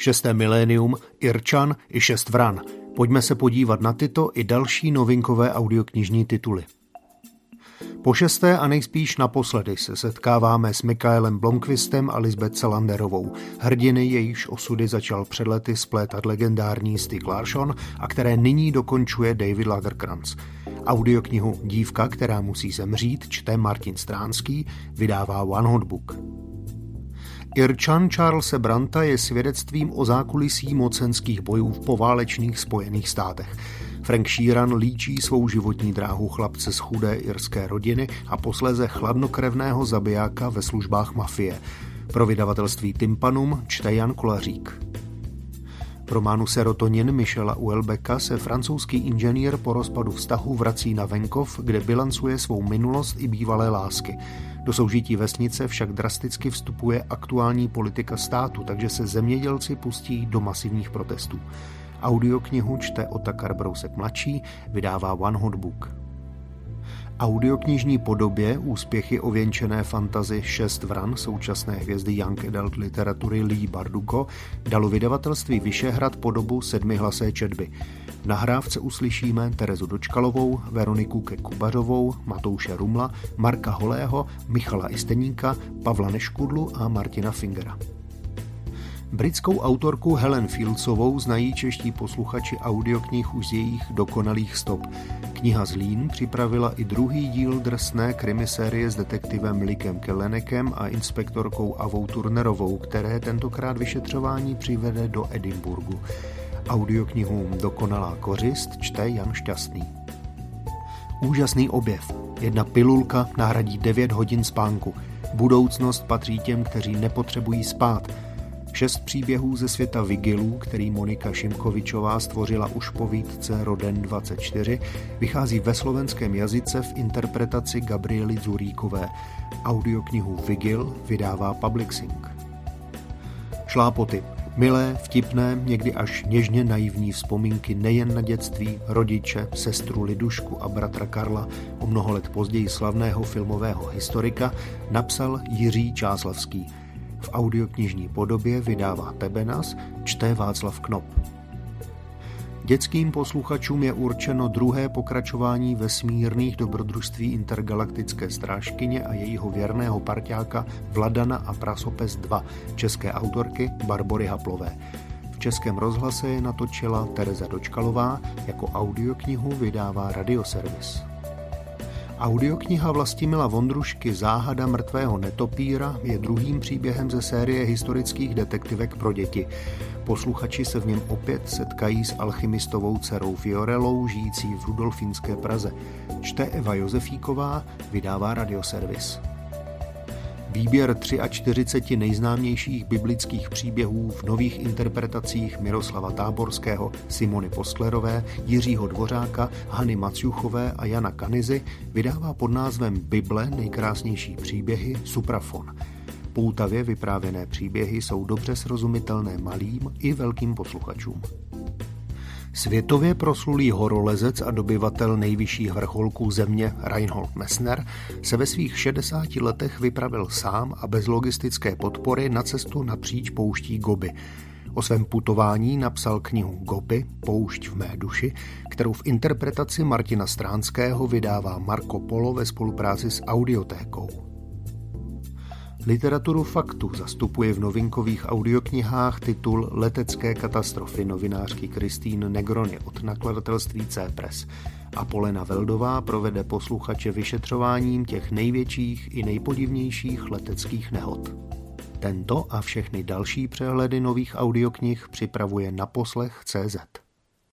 Šesté milénium, Irčan i Šest vran. Pojďme se podívat na tyto i další novinkové audioknižní tituly. Po šesté a nejspíš naposledy se setkáváme s Mikaelem Blomqvistem a Lisbeth Salanderovou, hrdiny jejíž osudy začal před lety splétat legendární Stieg Larsson a které nyní dokončuje David Lagerkrantz. Audioknihu Dívka, která musí zemřít, čte Martin Stránský, vydává One Hot Book. Irčan Charlesa Branta je svědectvím o zákulisí mocenských bojů v poválečných spojených státech. Frank Sheeran líčí svou životní dráhu chlapce z chudé irské rodiny a posléze chladnokrevného zabijáka ve službách mafie. Pro vydavatelství Timpanum čte Jan Kolařík. V románu Serotonin Michela Uelbeka se francouzský inženýr po rozpadu vztahu vrací na venkov, kde bilancuje svou minulost i bývalé lásky. Do soužití vesnice však drasticky vstupuje aktuální politika státu, takže se zemědělci pustí do masivních protestů. Audioknihu čte Otakar Brousek mladší, vydává One Hot Book. Audioknižní podobě úspěchy ověnčené fantazy Šest vran současné hvězdy Young Adult literatury Lee Barduko dalo vydavatelství Vyšehrad podobu sedmihlasé četby. V nahrávce uslyšíme Terezu Dočkalovou, Veroniku Kekubařovou, Matouše Rumla, Marka Holého, Michala Isteníka, Pavla Neškudlu a Martina Fingera. Britskou autorku Helen Fieldsovou znají čeští posluchači audioknih už z jejich dokonalých stop. Kniha Zlín připravila i druhý díl drsné krimisérie s detektivem Likem Kellenekem a inspektorkou Avou Turnerovou, které tentokrát vyšetřování přivede do Edinburgu. Audioknihu Dokonalá kořist čte Jan Šťastný. Úžasný objev. Jedna pilulka nahradí 9 hodin spánku. Budoucnost patří těm, kteří nepotřebují spát – Šest příběhů ze světa vigilů, který Monika Šimkovičová stvořila už po výtce Roden 24, vychází ve slovenském jazyce v interpretaci Gabriely Zuríkové. Audioknihu Vigil vydává Publixing. Šlápoty. Milé, vtipné, někdy až něžně naivní vzpomínky nejen na dětství, rodiče, sestru Lidušku a bratra Karla, o mnoho let později slavného filmového historika, napsal Jiří Čáslavský – v audioknižní podobě vydává Tebenas, čte Václav Knop. Dětským posluchačům je určeno druhé pokračování vesmírných dobrodružství intergalaktické strážkyně a jejího věrného parťáka Vladana a Prasopes 2, české autorky Barbory Haplové. V českém rozhlase je natočila Tereza Dočkalová, jako audioknihu vydává Radioservis. Audiokniha Vlastimila Vondrušky Záhada mrtvého netopíra je druhým příběhem ze série historických detektivek pro děti. Posluchači se v něm opět setkají s alchymistovou dcerou Fiorelou, žijící v Rudolfínské Praze. Čte Eva Josefíková, vydává radioservis. Výběr 43 nejznámějších biblických příběhů v nových interpretacích Miroslava Táborského, Simony Posklerové, Jiřího Dvořáka, Hany Maciuchové a Jana Kanizy vydává pod názvem Bible nejkrásnější příběhy Suprafon. Poutavě vyprávěné příběhy jsou dobře srozumitelné malým i velkým posluchačům. Světově proslulý horolezec a dobyvatel nejvyšších vrcholků země Reinhold Messner se ve svých 60 letech vypravil sám a bez logistické podpory na cestu napříč pouští Goby. O svém putování napsal knihu Goby, Poušť v mé duši, kterou v interpretaci Martina Stránského vydává Marco Polo ve spolupráci s Audiotékou. Literaturu faktu zastupuje v novinkových audioknihách titul Letecké katastrofy novinářky Kristýn Negrony od nakladatelství C-Press a Polena Veldová provede posluchače vyšetřováním těch největších i nejpodivnějších leteckých nehod. Tento a všechny další přehledy nových audioknih připravuje na poslech CZ.